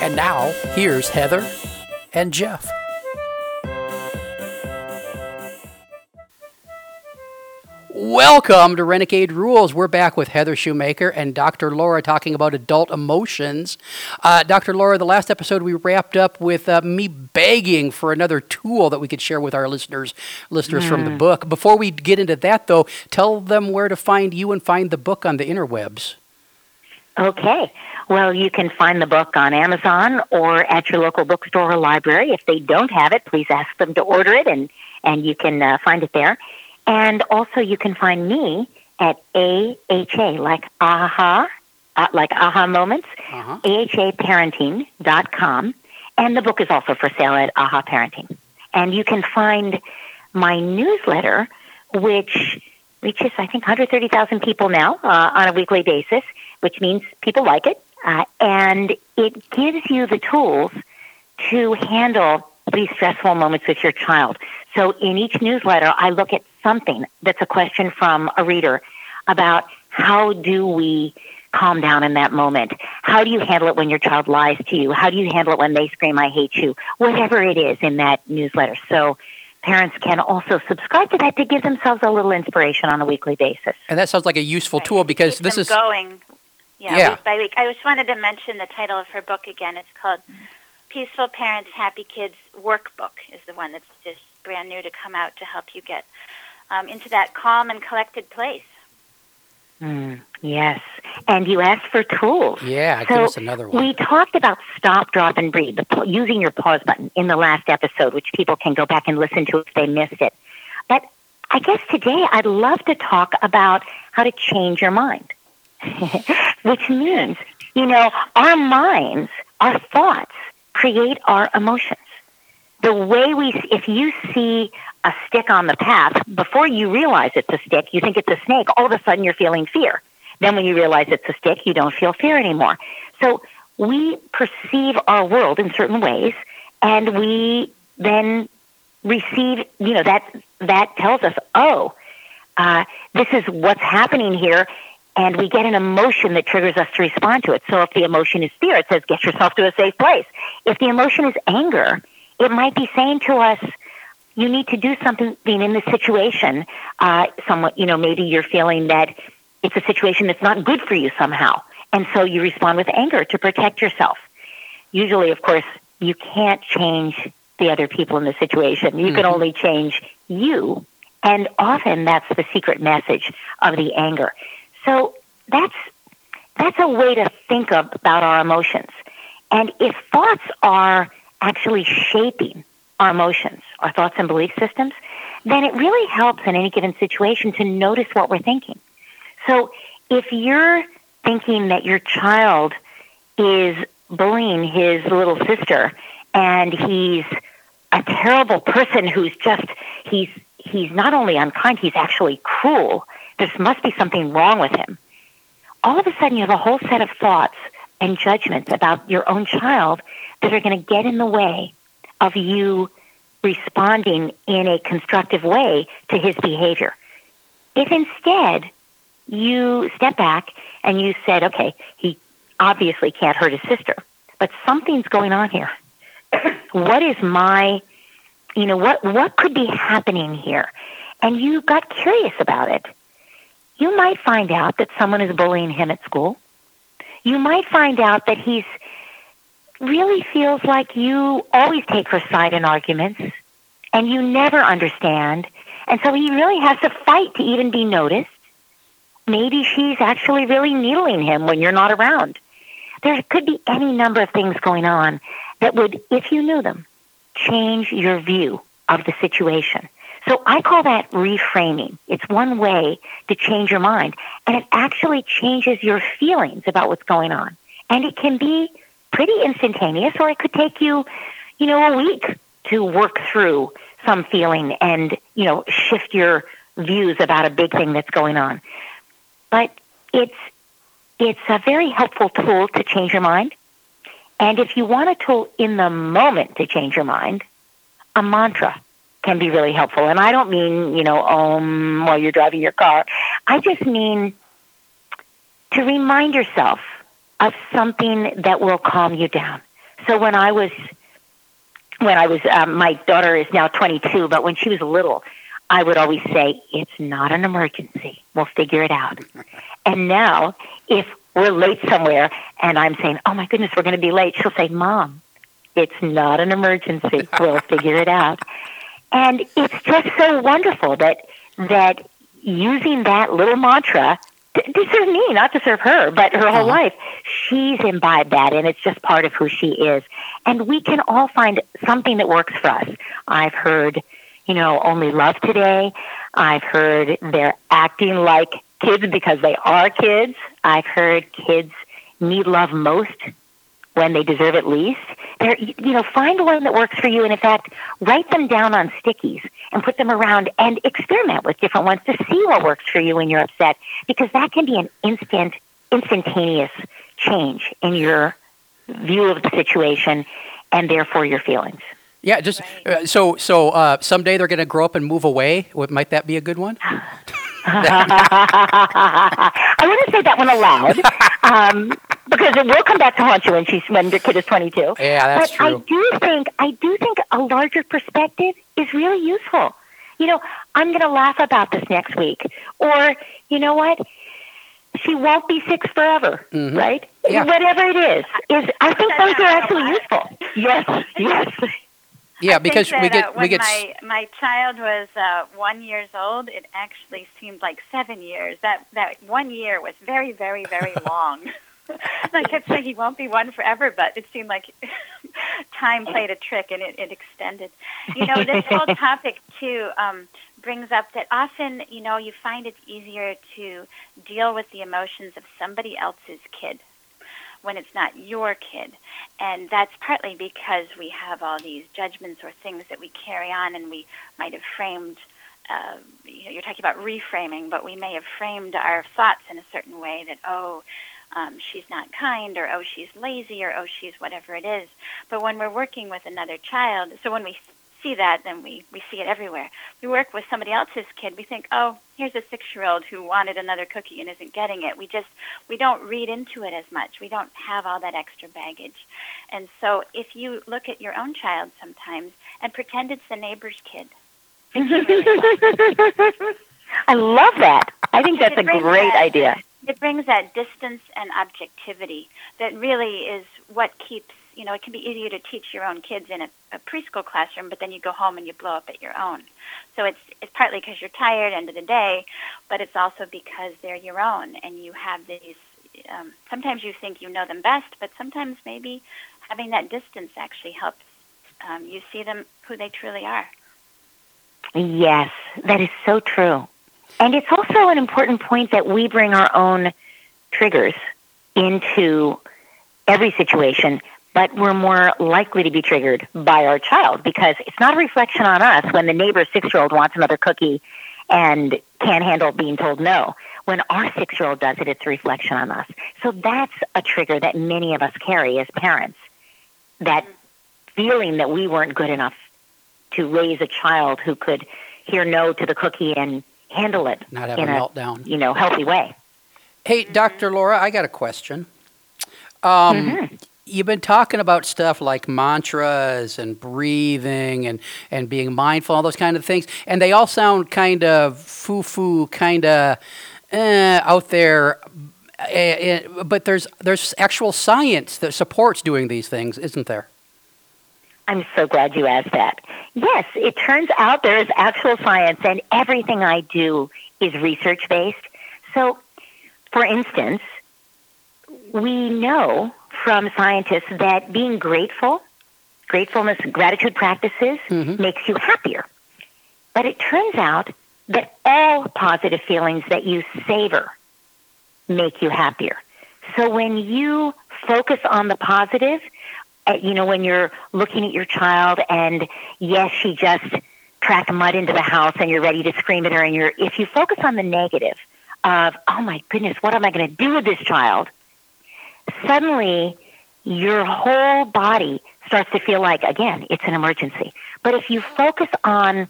And now, here's Heather and Jeff. Welcome to Renegade Rules. We're back with Heather Shoemaker and Dr. Laura talking about adult emotions. Uh, Dr. Laura, the last episode we wrapped up with uh, me begging for another tool that we could share with our listeners, listeners mm. from the hmm. book. Before we get into that, though, tell them where to find you and find the book on the interwebs. Okay. Well, you can find the book on Amazon or at your local bookstore or library. If they don't have it, please ask them to order it, and and you can uh, find it there. And also, you can find me at AHA, like aha, uh, like aha moments, uh-huh. ahaparenting.com. And the book is also for sale at aha parenting. And you can find my newsletter, which reaches, I think, 130,000 people now uh, on a weekly basis, which means people like it. Uh, and it gives you the tools to handle these stressful moments with your child. So in each newsletter, I look at something that's a question from a reader about how do we calm down in that moment? How do you handle it when your child lies to you? How do you handle it when they scream, I hate you? Whatever it is in that newsletter. So parents can also subscribe to that to give themselves a little inspiration on a weekly basis. And that sounds like a useful tool because this is going. Yeah, yeah, week by week. I just wanted to mention the title of her book again. It's called Peaceful Parents, Happy Kids Workbook. Is the one that's just brand new to come out to help you get um, into that calm and collected place. Mm, yes. And you asked for tools. Yeah, so give us another one. We talked about stop, drop, and breathe, the, using your pause button in the last episode, which people can go back and listen to if they missed it. But I guess today I'd love to talk about how to change your mind, which means, you know, our minds, our thoughts create our emotions the way we, if you see a stick on the path, before you realize it's a stick, you think it's a snake, all of a sudden you're feeling fear. Then when you realize it's a stick, you don't feel fear anymore. So we perceive our world in certain ways, and we then receive, you know, that, that tells us, oh, uh, this is what's happening here, and we get an emotion that triggers us to respond to it. So if the emotion is fear, it says, get yourself to a safe place. If the emotion is anger, it might be saying to us, you need to do something being in this situation. Uh, somewhat, you know, maybe you're feeling that it's a situation that's not good for you somehow. And so you respond with anger to protect yourself. Usually, of course, you can't change the other people in the situation. You mm-hmm. can only change you. And often that's the secret message of the anger. So that's, that's a way to think of, about our emotions. And if thoughts are actually shaping our emotions, our thoughts and belief systems, then it really helps in any given situation to notice what we're thinking. So if you're thinking that your child is bullying his little sister and he's a terrible person who's just he's he's not only unkind, he's actually cruel. There must be something wrong with him. All of a sudden you have a whole set of thoughts and judgments about your own child that are going to get in the way of you responding in a constructive way to his behavior. If instead you step back and you said, okay, he obviously can't hurt his sister, but something's going on here. what is my, you know, what, what could be happening here? And you got curious about it. You might find out that someone is bullying him at school. You might find out that he's really feels like you always take her side in arguments and you never understand. And so he really has to fight to even be noticed. Maybe she's actually really needling him when you're not around. There could be any number of things going on that would, if you knew them, change your view of the situation. So I call that reframing. It's one way to change your mind. And it actually changes your feelings about what's going on. And it can be pretty instantaneous, or it could take you, you know, a week to work through some feeling and, you know, shift your views about a big thing that's going on. But it's it's a very helpful tool to change your mind. And if you want a tool in the moment to change your mind, a mantra can be really helpful. And I don't mean, you know, um while you're driving your car. I just mean to remind yourself of something that will calm you down. So when I was when I was um, my daughter is now 22, but when she was little, I would always say, "It's not an emergency. We'll figure it out." and now, if we're late somewhere and I'm saying, "Oh my goodness, we're going to be late," she'll say, "Mom, it's not an emergency. We'll figure it out." And it's just so wonderful that that using that little mantra to, serve me, not to serve her, but her whole uh-huh. life. She's imbibed that, and it's just part of who she is. And we can all find something that works for us. I've heard, you know, only love today. I've heard they're acting like kids because they are kids. I've heard kids need love most when they deserve it least. There, you know, find one that works for you, and in fact, write them down on stickies and put them around and experiment with different ones to see what works for you when you're upset, because that can be an instant, instantaneous change in your view of the situation and therefore your feelings. Yeah, just uh, so so uh, someday they're going to grow up and move away. What might that be a good one? I wouldn't say that one aloud. Um, because it will come back to haunt you when she's when your kid is 22. Yeah, that's but true. I do think I do think a larger perspective is really useful. You know, I'm going to laugh about this next week, or you know what? She won't be six forever, mm-hmm. right? Yeah. Whatever it is, is I think those are actually useful. Yes, yes. Yeah, because that, we get uh, when we get my my child was uh, one years old. It actually seemed like seven years. That that one year was very very very long. I kept saying he won't be one forever, but it seemed like time played a trick and it, it extended. You know, this whole topic too um, brings up that often, you know, you find it's easier to deal with the emotions of somebody else's kid when it's not your kid. And that's partly because we have all these judgments or things that we carry on and we might have framed uh, you know, you're talking about reframing, but we may have framed our thoughts in a certain way that, oh, um, she's not kind, or oh, she's lazy, or oh, she's whatever it is. But when we're working with another child, so when we see that, then we, we see it everywhere. We work with somebody else's kid, we think, oh, here's a six year old who wanted another cookie and isn't getting it. We just, we don't read into it as much. We don't have all that extra baggage. And so if you look at your own child sometimes and pretend it's the neighbor's kid, I love that. I think that's a great idea. It brings that distance and objectivity that really is what keeps, you know, it can be easier to teach your own kids in a, a preschool classroom, but then you go home and you blow up at your own. So it's it's partly because you're tired end of the day, but it's also because they're your own and you have these um, sometimes you think you know them best, but sometimes maybe having that distance actually helps um, you see them who they truly are. Yes, that is so true. And it's also an important point that we bring our own triggers into every situation, but we're more likely to be triggered by our child because it's not a reflection on us when the neighbor's six year old wants another cookie and can't handle being told no. When our six year old does it, it's a reflection on us. So that's a trigger that many of us carry as parents. That feeling that we weren't good enough to raise a child who could hear no to the cookie and handle it not have in a meltdown. You know, healthy way. Hey, Dr. Laura, I got a question. Um, mm-hmm. You've been talking about stuff like mantras and breathing and, and being mindful, all those kind of things, and they all sound kind of foo-foo, kind of eh, out there. Eh, eh, but there's there's actual science that supports doing these things, isn't there? I'm so glad you asked that. Yes, it turns out there is actual science, and everything I do is research based. So, for instance, we know from scientists that being grateful, gratefulness, gratitude practices mm-hmm. makes you happier. But it turns out that all positive feelings that you savor make you happier. So when you focus on the positive, Uh, you know, when you're looking at your child and yes, she just tracked mud into the house and you're ready to scream at her and you're, if you focus on the negative of, oh my goodness, what am I going to do with this child? Suddenly, your whole body starts to feel like, again, it's an emergency. But if you focus on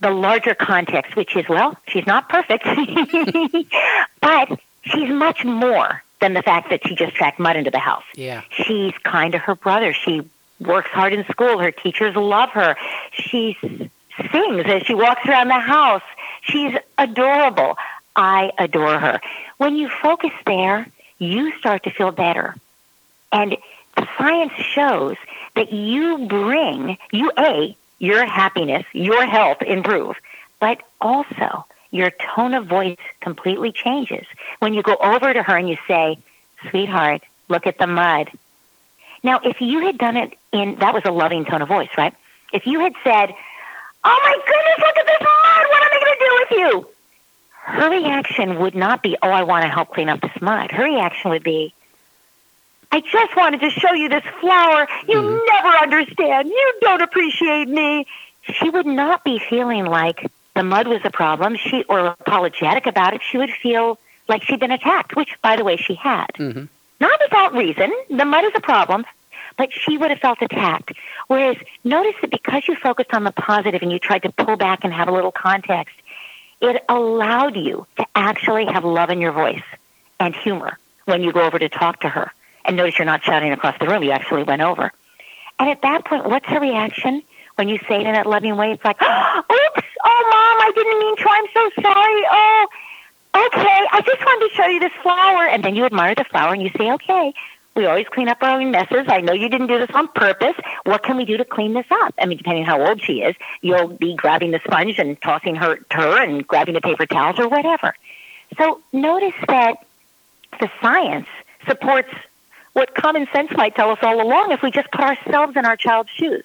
the larger context, which is, well, she's not perfect, but she's much more than the fact that she just tracked mud into the house. Yeah. She's kind to her brother. She works hard in school. Her teachers love her. She sings as she walks around the house. She's adorable. I adore her. When you focus there, you start to feel better. And the science shows that you bring, you A, your happiness, your health improve, but also your tone of voice completely changes when you go over to her and you say, Sweetheart, look at the mud. Now, if you had done it in, that was a loving tone of voice, right? If you had said, Oh my goodness, look at this mud, what am I going to do with you? Her reaction would not be, Oh, I want to help clean up this mud. Her reaction would be, I just wanted to show you this flower. You mm-hmm. never understand. You don't appreciate me. She would not be feeling like the mud was a problem, she or apologetic about it. She would feel like she'd been attacked, which, by the way, she had. Mm-hmm. Not without reason. The mud is a problem, but she would have felt attacked. Whereas, notice that because you focused on the positive and you tried to pull back and have a little context, it allowed you to actually have love in your voice and humor when you go over to talk to her. And notice you're not shouting across the room, you actually went over. And at that point, what's her reaction? When you say it in that loving way, it's like, oops, oh, mom, I didn't mean to. I'm so sorry. Oh, okay, I just wanted to show you this flower. And then you admire the flower and you say, okay, we always clean up our own messes. I know you didn't do this on purpose. What can we do to clean this up? I mean, depending on how old she is, you'll be grabbing the sponge and tossing her her and grabbing the paper towels or whatever. So notice that the science supports what common sense might tell us all along if we just put ourselves in our child's shoes.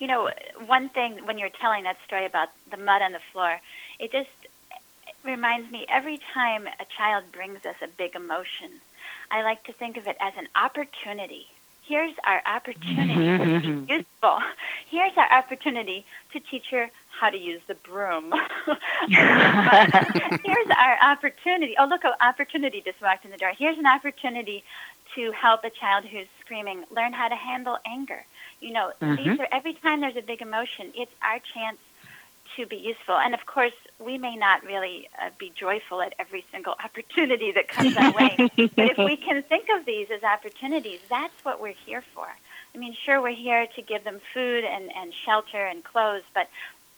You know, one thing when you're telling that story about the mud on the floor, it just reminds me every time a child brings us a big emotion, I like to think of it as an opportunity. Here's our opportunity to be mm-hmm. useful. Here's our opportunity to teach her how to use the broom. here's our opportunity. Oh, look, an opportunity just walked in the door. Here's an opportunity to help a child who's screaming learn how to handle anger. You know, mm-hmm. these are every time there's a big emotion, it's our chance to be useful. And of course, we may not really uh, be joyful at every single opportunity that comes our way. but if we can think of these as opportunities, that's what we're here for. I mean, sure, we're here to give them food and, and shelter and clothes, but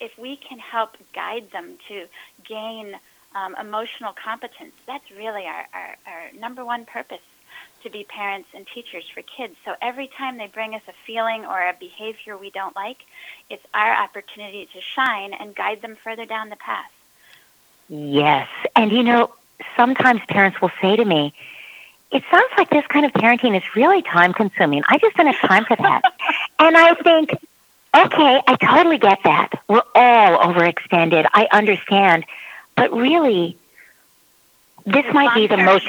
if we can help guide them to gain um, emotional competence, that's really our, our, our number one purpose to be parents and teachers for kids. So every time they bring us a feeling or a behavior we don't like, it's our opportunity to shine and guide them further down the path. Yes. And you know, sometimes parents will say to me, it sounds like this kind of parenting is really time consuming. I just don't have time for that. and I think, Okay, I totally get that. We're all overextended. I understand. But really, this might be the most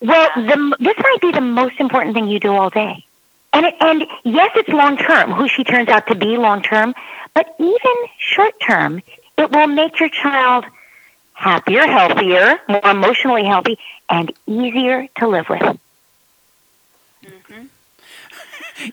well. The, this might be the most important thing you do all day. And it, and yes, it's long term. Who she turns out to be long term, but even short term, it will make your child happier, healthier, more emotionally healthy, and easier to live with.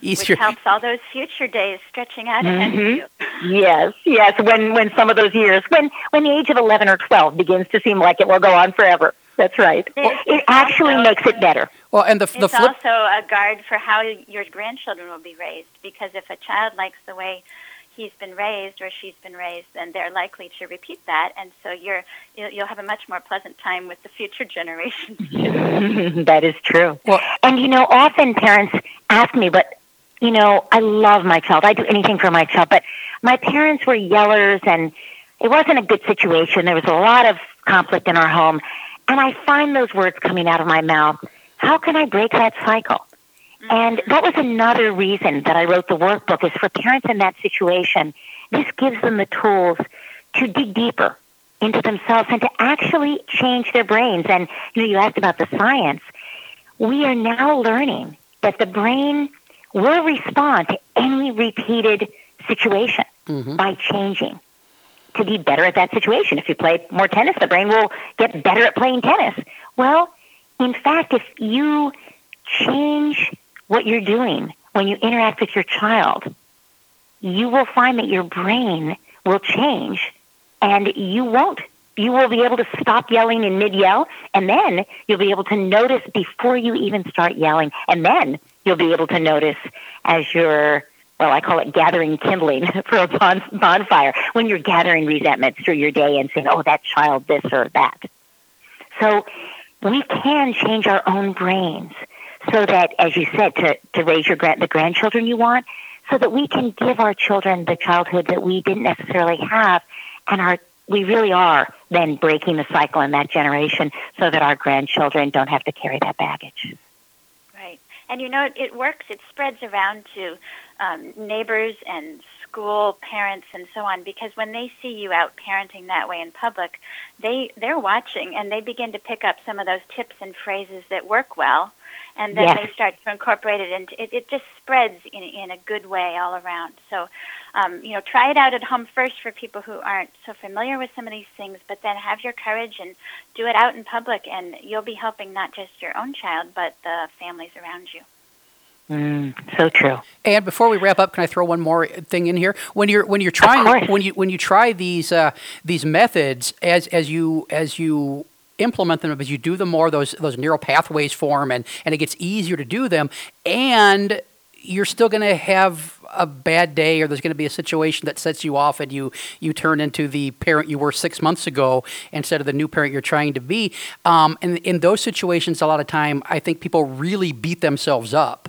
Easter. Which helps all those future days stretching out ahead mm-hmm. of you. Yes, yes. When when some of those years, when when the age of eleven or twelve begins to seem like it will go on forever. That's right. It, it actually also, makes it better. Well, and the the it's flip- also a guard for how your grandchildren will be raised. Because if a child likes the way he's been raised or she's been raised, then they're likely to repeat that, and so you're you'll have a much more pleasant time with the future generations. that is true. Well, and you know, often parents ask me, but you know, I love my child. I do anything for my child, but my parents were yellers, and it wasn't a good situation. There was a lot of conflict in our home, and I find those words coming out of my mouth. How can I break that cycle? And that was another reason that I wrote the workbook is for parents in that situation. This gives them the tools to dig deeper into themselves and to actually change their brains. And you know, you asked about the science. we are now learning that the brain will respond to any repeated situation mm-hmm. by changing to be better at that situation. If you play more tennis, the brain will get better at playing tennis. Well, in fact, if you change what you're doing when you interact with your child, you will find that your brain will change and you won't. You will be able to stop yelling in mid yell, and then you'll be able to notice before you even start yelling, and then you'll be able to notice as you're well, I call it gathering kindling for a bon- bonfire when you're gathering resentments through your day and saying, oh, that child, this or that. So we can change our own brains so that, as you said, to, to raise your gra- the grandchildren you want, so that we can give our children the childhood that we didn't necessarily have, and our we really are then breaking the cycle in that generation so that our grandchildren don't have to carry that baggage. Right. And you know, it, it works. It spreads around to um, neighbors and school parents and so on because when they see you out parenting that way in public they they're watching and they begin to pick up some of those tips and phrases that work well and then yes. they start to incorporate it and it, it just spreads in, in a good way all around so um, you know try it out at home first for people who aren't so familiar with some of these things but then have your courage and do it out in public and you'll be helping not just your own child but the families around you Mm, so true. And before we wrap up, can I throw one more thing in here? When you're when you're trying when you when you try these uh, these methods as as you as you implement them as you do them more those those neural pathways form and and it gets easier to do them and you're still going to have a bad day or there's going to be a situation that sets you off and you you turn into the parent you were six months ago instead of the new parent you're trying to be um, and in those situations a lot of time i think people really beat themselves up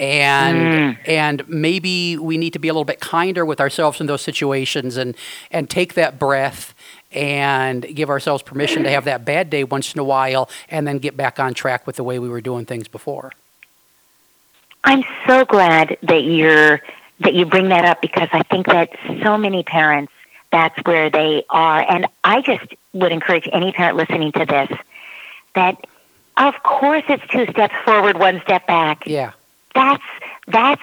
and mm. and maybe we need to be a little bit kinder with ourselves in those situations and and take that breath and give ourselves permission to have that bad day once in a while and then get back on track with the way we were doing things before. I'm so glad that you're that you bring that up because I think that so many parents that's where they are and I just would encourage any parent listening to this that of course it's two steps forward, one step back. Yeah that's that's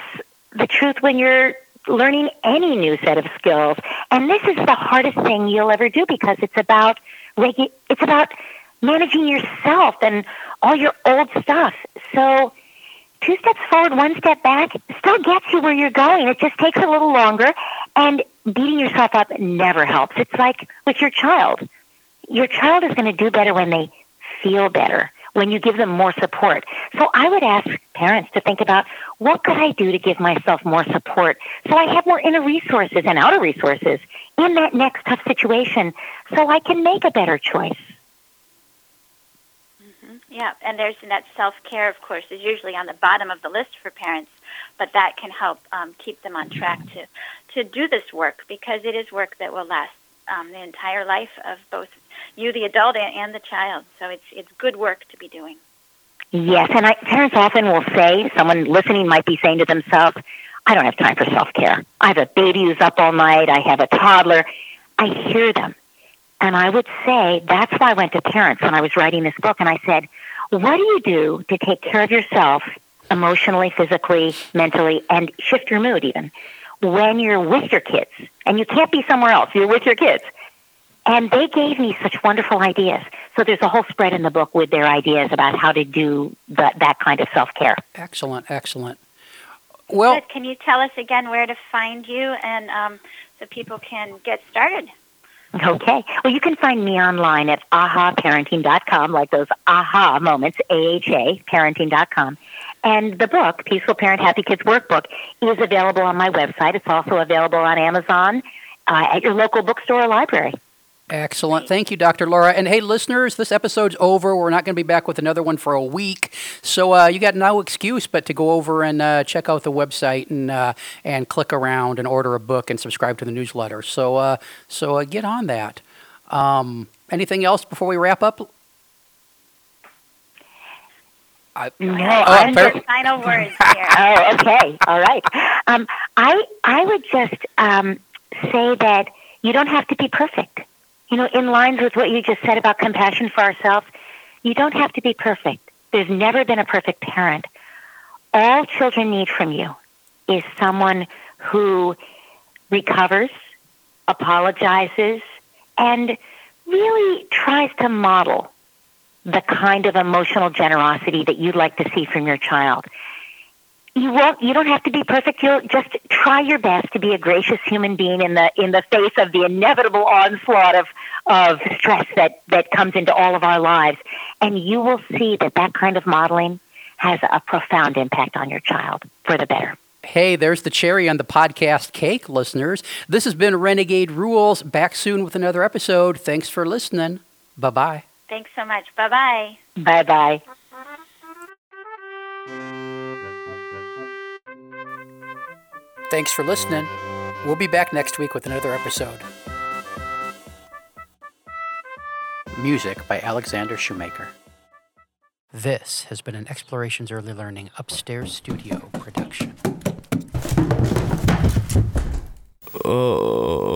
the truth when you're learning any new set of skills. And this is the hardest thing you'll ever do because it's about regu- it's about managing yourself and all your old stuff. So two steps forward, one step back still gets you where you're going. It just takes a little longer and beating yourself up never helps. It's like with your child. Your child is going to do better when they feel better when you give them more support. So I would ask parents to think about what could I do to give myself more support so I have more inner resources and outer resources in that next tough situation so I can make a better choice. Mm-hmm. Yeah, and there's that self care, of course, is usually on the bottom of the list for parents, but that can help um, keep them on track to to do this work because it is work that will last um, the entire life of both you, the adult, and the child. So it's it's good work to be doing. Yes, and I, parents often will say, someone listening might be saying to themselves, "I don't have time for self care. I have a baby who's up all night. I have a toddler." I hear them, and I would say that's why I went to parents when I was writing this book, and I said, "What do you do to take care of yourself?" emotionally, physically, mentally, and shift your mood even when you're with your kids. And you can't be somewhere else. You're with your kids. And they gave me such wonderful ideas. So there's a whole spread in the book with their ideas about how to do that, that kind of self care. Excellent, excellent. Well, Good. can you tell us again where to find you and um, so people can get started? Okay. Well, you can find me online at ahaparenting.com, like those aha moments, A-H-A, parenting.com. And the book, Peaceful Parent Happy Kids Workbook, is available on my website. It's also available on Amazon, uh, at your local bookstore or library. Excellent. Thank you, Dr. Laura. And hey, listeners, this episode's over. We're not going to be back with another one for a week. So uh, you got no excuse but to go over and uh, check out the website and uh, and click around and order a book and subscribe to the newsletter. So uh, so uh, get on that. Um, anything else before we wrap up? I, no, oh, fair. final words here. oh, okay, all right. Um, I I would just um, say that you don't have to be perfect. You know, in lines with what you just said about compassion for ourselves, you don't have to be perfect. There's never been a perfect parent. All children need from you is someone who recovers, apologizes, and really tries to model the kind of emotional generosity that you'd like to see from your child. You won't you don't have to be perfect. You'll just try your best to be a gracious human being in the in the face of the inevitable onslaught of of stress that, that comes into all of our lives. And you will see that that kind of modeling has a profound impact on your child for the better. Hey, there's the cherry on the podcast cake, listeners. This has been Renegade Rules. Back soon with another episode. Thanks for listening. Bye bye. Thanks so much. Bye bye. Bye bye. Thanks for listening. We'll be back next week with another episode. Music by Alexander Shoemaker. This has been an Explorations Early Learning Upstairs Studio production. Oh.